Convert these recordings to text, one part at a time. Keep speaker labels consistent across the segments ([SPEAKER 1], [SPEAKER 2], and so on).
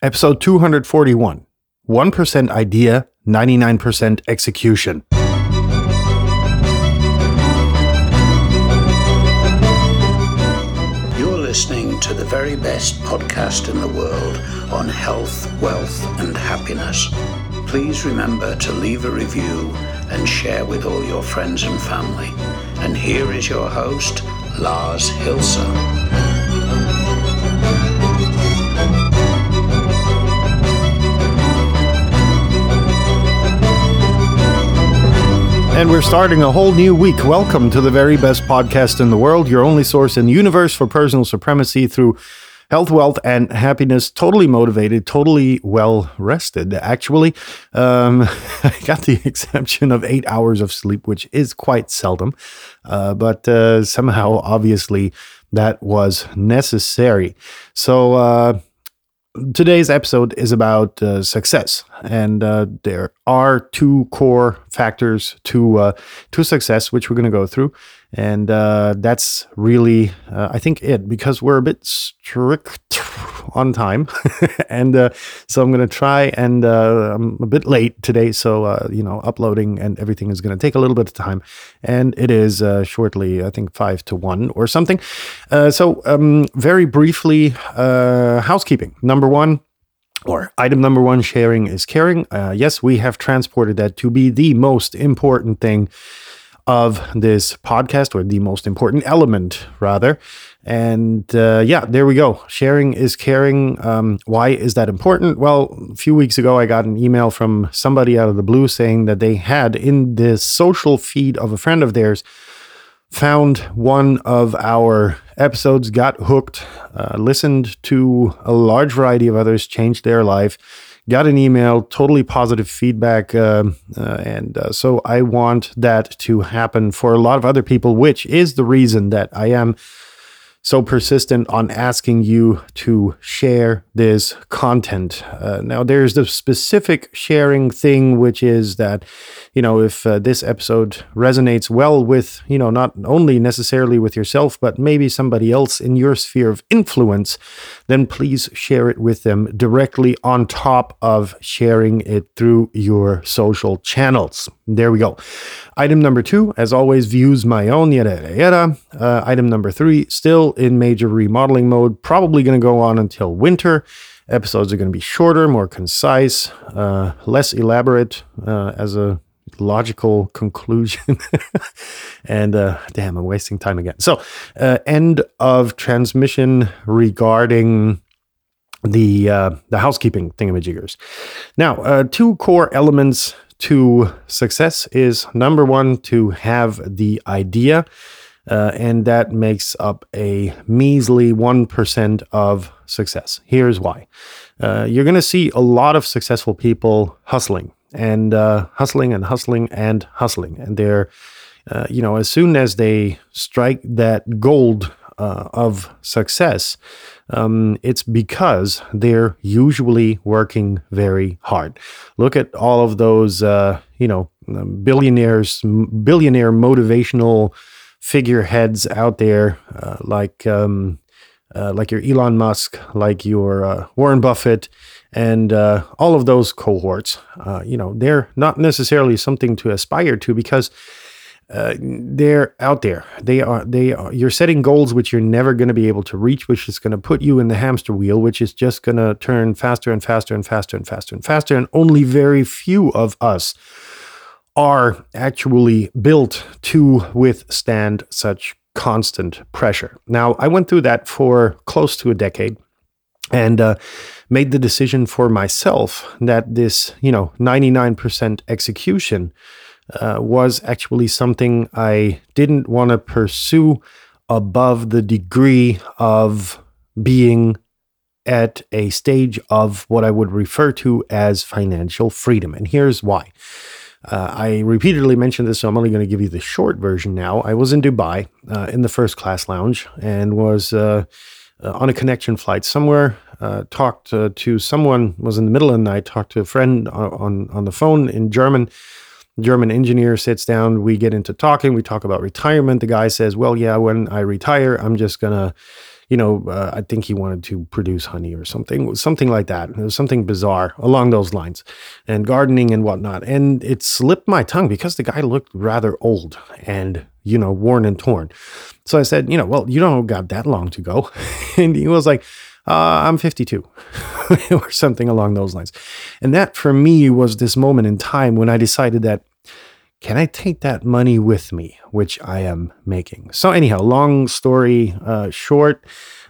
[SPEAKER 1] Episode 241 1% idea, 99% execution.
[SPEAKER 2] You're listening to the very best podcast in the world on health, wealth, and happiness. Please remember to leave a review and share with all your friends and family. And here is your host, Lars Hilse.
[SPEAKER 1] And we're starting a whole new week. Welcome to the very best podcast in the world, your only source in the universe for personal supremacy through health, wealth, and happiness. Totally motivated, totally well rested, actually. Um, I got the exception of eight hours of sleep, which is quite seldom, uh, but uh, somehow, obviously, that was necessary. So, uh, today's episode is about uh, success, and uh, there are two core factors to uh, to success, which we're going to go through, and uh, that's really, uh, I think, it because we're a bit strict on time, and uh, so I'm going to try. And uh, I'm a bit late today, so you know, uploading and everything is going to take a little bit of time, and it is shortly, I think, five to one or something. so, um, very briefly, housekeeping. Number one, or item number one sharing is caring. Uh, yes, we have transported that to be the most important thing of this podcast, or the most important element, rather. And uh, yeah, there we go. Sharing is caring. Um, why is that important? Well, a few weeks ago, I got an email from somebody out of the blue saying that they had in the social feed of a friend of theirs found one of our episodes, got hooked, uh, listened to a large variety of others, changed their life got an email, totally positive feedback. Uh, uh, and uh, so I want that to happen for a lot of other people, which is the reason that I am so persistent on asking you to share this content. Uh, now, there's the specific sharing thing, which is that, you know, if uh, this episode resonates well with, you know, not only necessarily with yourself, but maybe somebody else in your sphere of influence, then please share it with them directly on top of sharing it through your social channels. There we go. Item number two, as always, views my own, yada, yada, yada. Uh, item number three, still in major remodeling mode, probably going to go on until winter. Episodes are going to be shorter, more concise, uh, less elaborate uh, as a logical conclusion. and uh, damn, I'm wasting time again. So, uh, end of transmission regarding the uh, the housekeeping thingamajiggers. Now, uh, two core elements to success is number one, to have the idea. Uh, and that makes up a measly 1% of success. Here's why. Uh, you're going to see a lot of successful people hustling and uh, hustling and hustling and hustling. And they're, uh, you know, as soon as they strike that gold uh, of success, um, it's because they're usually working very hard. Look at all of those, uh, you know, billionaires, billionaire motivational figureheads out there, uh, like um, uh, like your Elon Musk, like your Warren Buffett, and uh, all of those cohorts. Uh, you know, they're not necessarily something to aspire to because uh, they're out there. They are. They are. You're setting goals which you're never going to be able to reach, which is going to put you in the hamster wheel, which is just going to turn faster and faster and faster and faster and faster. And only very few of us are actually built to withstand such constant pressure. Now, I went through that for close to a decade and uh, made the decision for myself that this, you know, 99% execution uh, was actually something I didn't want to pursue above the degree of being at a stage of what I would refer to as financial freedom. And here's why. Uh, I repeatedly mentioned this, so I'm only going to give you the short version now. I was in Dubai uh, in the first class lounge and was uh, uh on a connection flight somewhere. Uh, talked to someone, was in the middle of the night, talked to a friend on, on the phone in German German engineer sits down. We get into talking. We talk about retirement. The guy says, Well, yeah, when I retire, I'm just to you know, uh, I think he wanted to produce honey or something, something like that. It was something bizarre along those lines, and gardening and whatnot. And it slipped my tongue because the guy looked rather old and you know worn and torn. So I said, you know, well, you don't got that long to go, and he was like. Uh, I'm 52 or something along those lines. And that for me was this moment in time when I decided that can I take that money with me, which I am making? So, anyhow, long story uh, short,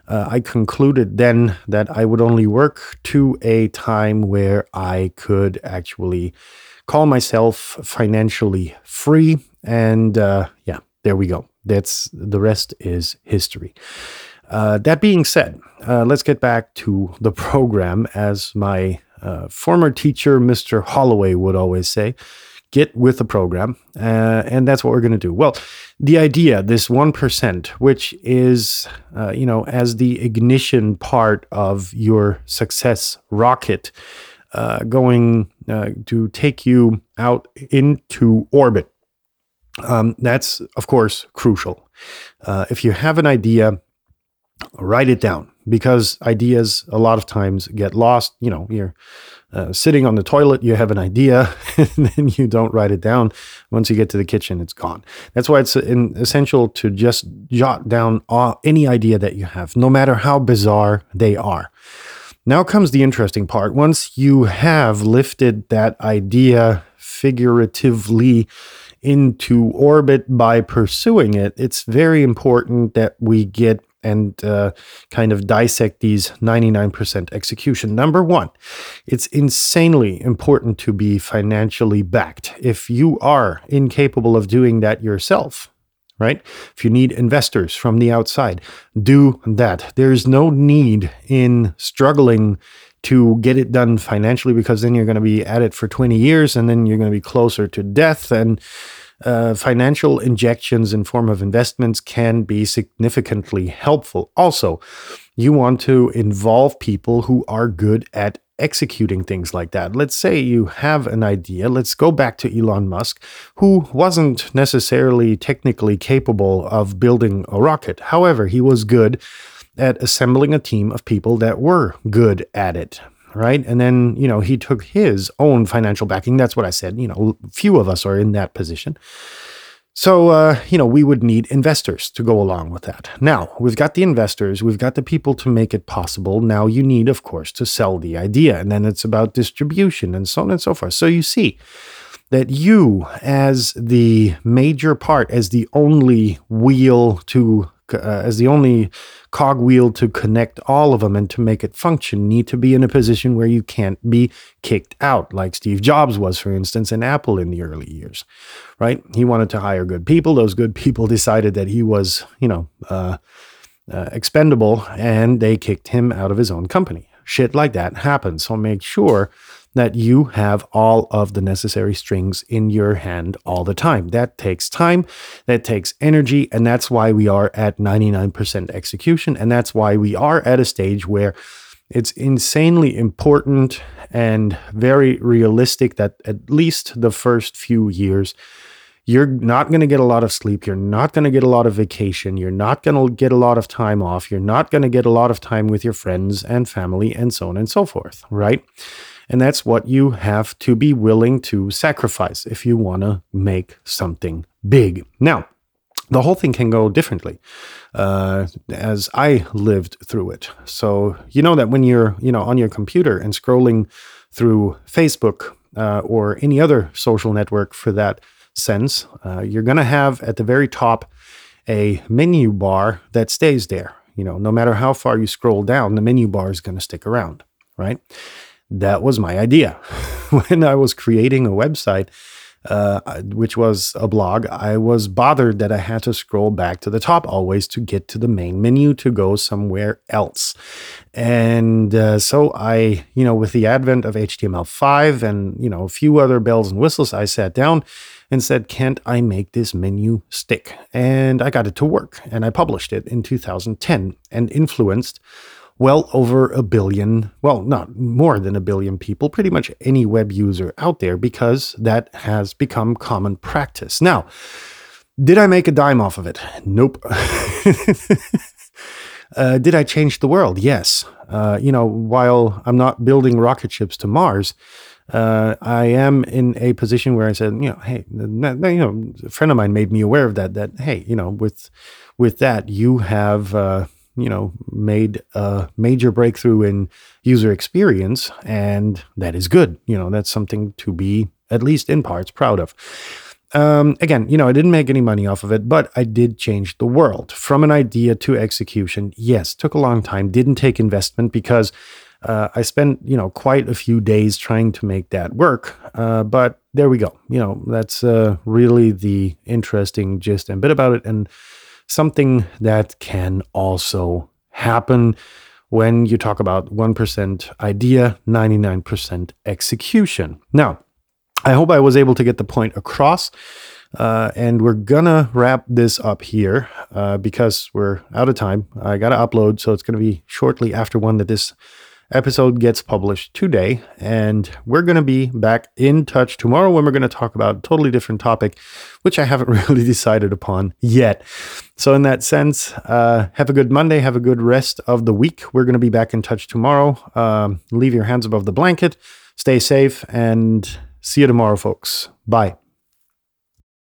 [SPEAKER 1] uh, I concluded then that I would only work to a time where I could actually call myself financially free. And uh, yeah, there we go. That's the rest is history. Uh, that being said, uh, let's get back to the program, as my uh, former teacher, Mr. Holloway, would always say get with the program. Uh, and that's what we're going to do. Well, the idea, this 1%, which is, uh, you know, as the ignition part of your success rocket, uh, going uh, to take you out into orbit. Um, that's, of course, crucial. Uh, if you have an idea, write it down because ideas a lot of times get lost. You know, you're uh, sitting on the toilet, you have an idea, and then you don't write it down. Once you get to the kitchen, it's gone. That's why it's essential to just jot down all, any idea that you have, no matter how bizarre they are. Now comes the interesting part. Once you have lifted that idea figuratively into orbit by pursuing it, it's very important that we get and uh, kind of dissect these 99% execution. Number one, it's insanely important to be financially backed. If you are incapable of doing that yourself, right? If you need investors from the outside, do that. There's no need in struggling to get it done financially because then you're going to be at it for 20 years and then you're going to be closer to death and uh, financial injections in form of investments can be significantly helpful. Also, you want to involve people who are good at executing things like that. Let's say you have an idea. Let's go back to Elon Musk, who wasn't necessarily technically capable of building a rocket. However, he was good at assembling a team of people that were good at it right? And then, you know, he took his own financial backing. That's what I said. You know, few of us are in that position. So, uh, you know, we would need investors to go along with that. Now, we've got the investors, we've got the people to make it possible. Now, you need, of course, to sell the idea. And then it's about distribution and so on and so forth. So, you see that you, as the major part, as the only wheel to uh, as the only cogwheel to connect all of them and to make it function need to be in a position where you can't be kicked out like Steve Jobs was for instance in Apple in the early years right? He wanted to hire good people. Those good people decided that he was you know uh, uh, expendable and they kicked him out of his own company. Shit like that happens. So make sure that you have all of the necessary strings in your hand all the time. That takes time, that takes energy, and that's why we are at 99% execution. And that's why we are at a stage where it's insanely important and very realistic that at least the first few years, you're not going to get a lot of sleep. You're not going to get a lot of vacation. You're not going to get a lot of time off. You're not going to get a lot of time with your friends and family and so on and so forth, right? And that's what you have to be willing to sacrifice if you want to make something big. Now, the whole thing can go differently uh, as i lived through it. So you know that when you're you know on your computer and scrolling through facebook uh, or any other social network for that sense uh, you're going to have at the very top a menu bar that stays there. You know no matter how far you scroll down the menu bar is going to stick around right that was my idea. when I was creating a website, uh, which was a blog, I was bothered that I had to scroll back to the top always to get to the main menu to go somewhere else. And uh, so I, you know, with the advent of HTML5 and, you know, a few other bells and whistles, I sat down and said, Can't I make this menu stick? And I got it to work and I published it in 2010 and influenced well over a billion, well, not more than a billion people, pretty much any web user out there, because that has become common practice. Now, did I make a dime off of it? Nope. Uh, did I change the world? Yes. Uh, you know, while I'm not building rocket ships to Mars, uh, I am in a position where I said, you know, hey, you know, a friend of mine made me aware of that. That hey, you know, with with that, you have uh, you know made a major breakthrough in user experience, and that is good. You know, that's something to be at least in parts proud of. Um, again, you know, I didn't make any money off of it, but I did change the world from an idea to execution. Yes, took a long time, didn't take investment because uh, I spent, you know, quite a few days trying to make that work. Uh, but there we go. You know, that's uh, really the interesting gist and bit about it, and something that can also happen when you talk about 1% idea, 99% execution. Now, I hope I was able to get the point across. Uh, and we're gonna wrap this up here uh, because we're out of time. I gotta upload, so it's gonna be shortly after one that this episode gets published today. And we're gonna be back in touch tomorrow when we're gonna talk about a totally different topic, which I haven't really decided upon yet. So, in that sense, uh, have a good Monday, have a good rest of the week. We're gonna be back in touch tomorrow. Um, leave your hands above the blanket, stay safe, and See you tomorrow, folks. Bye.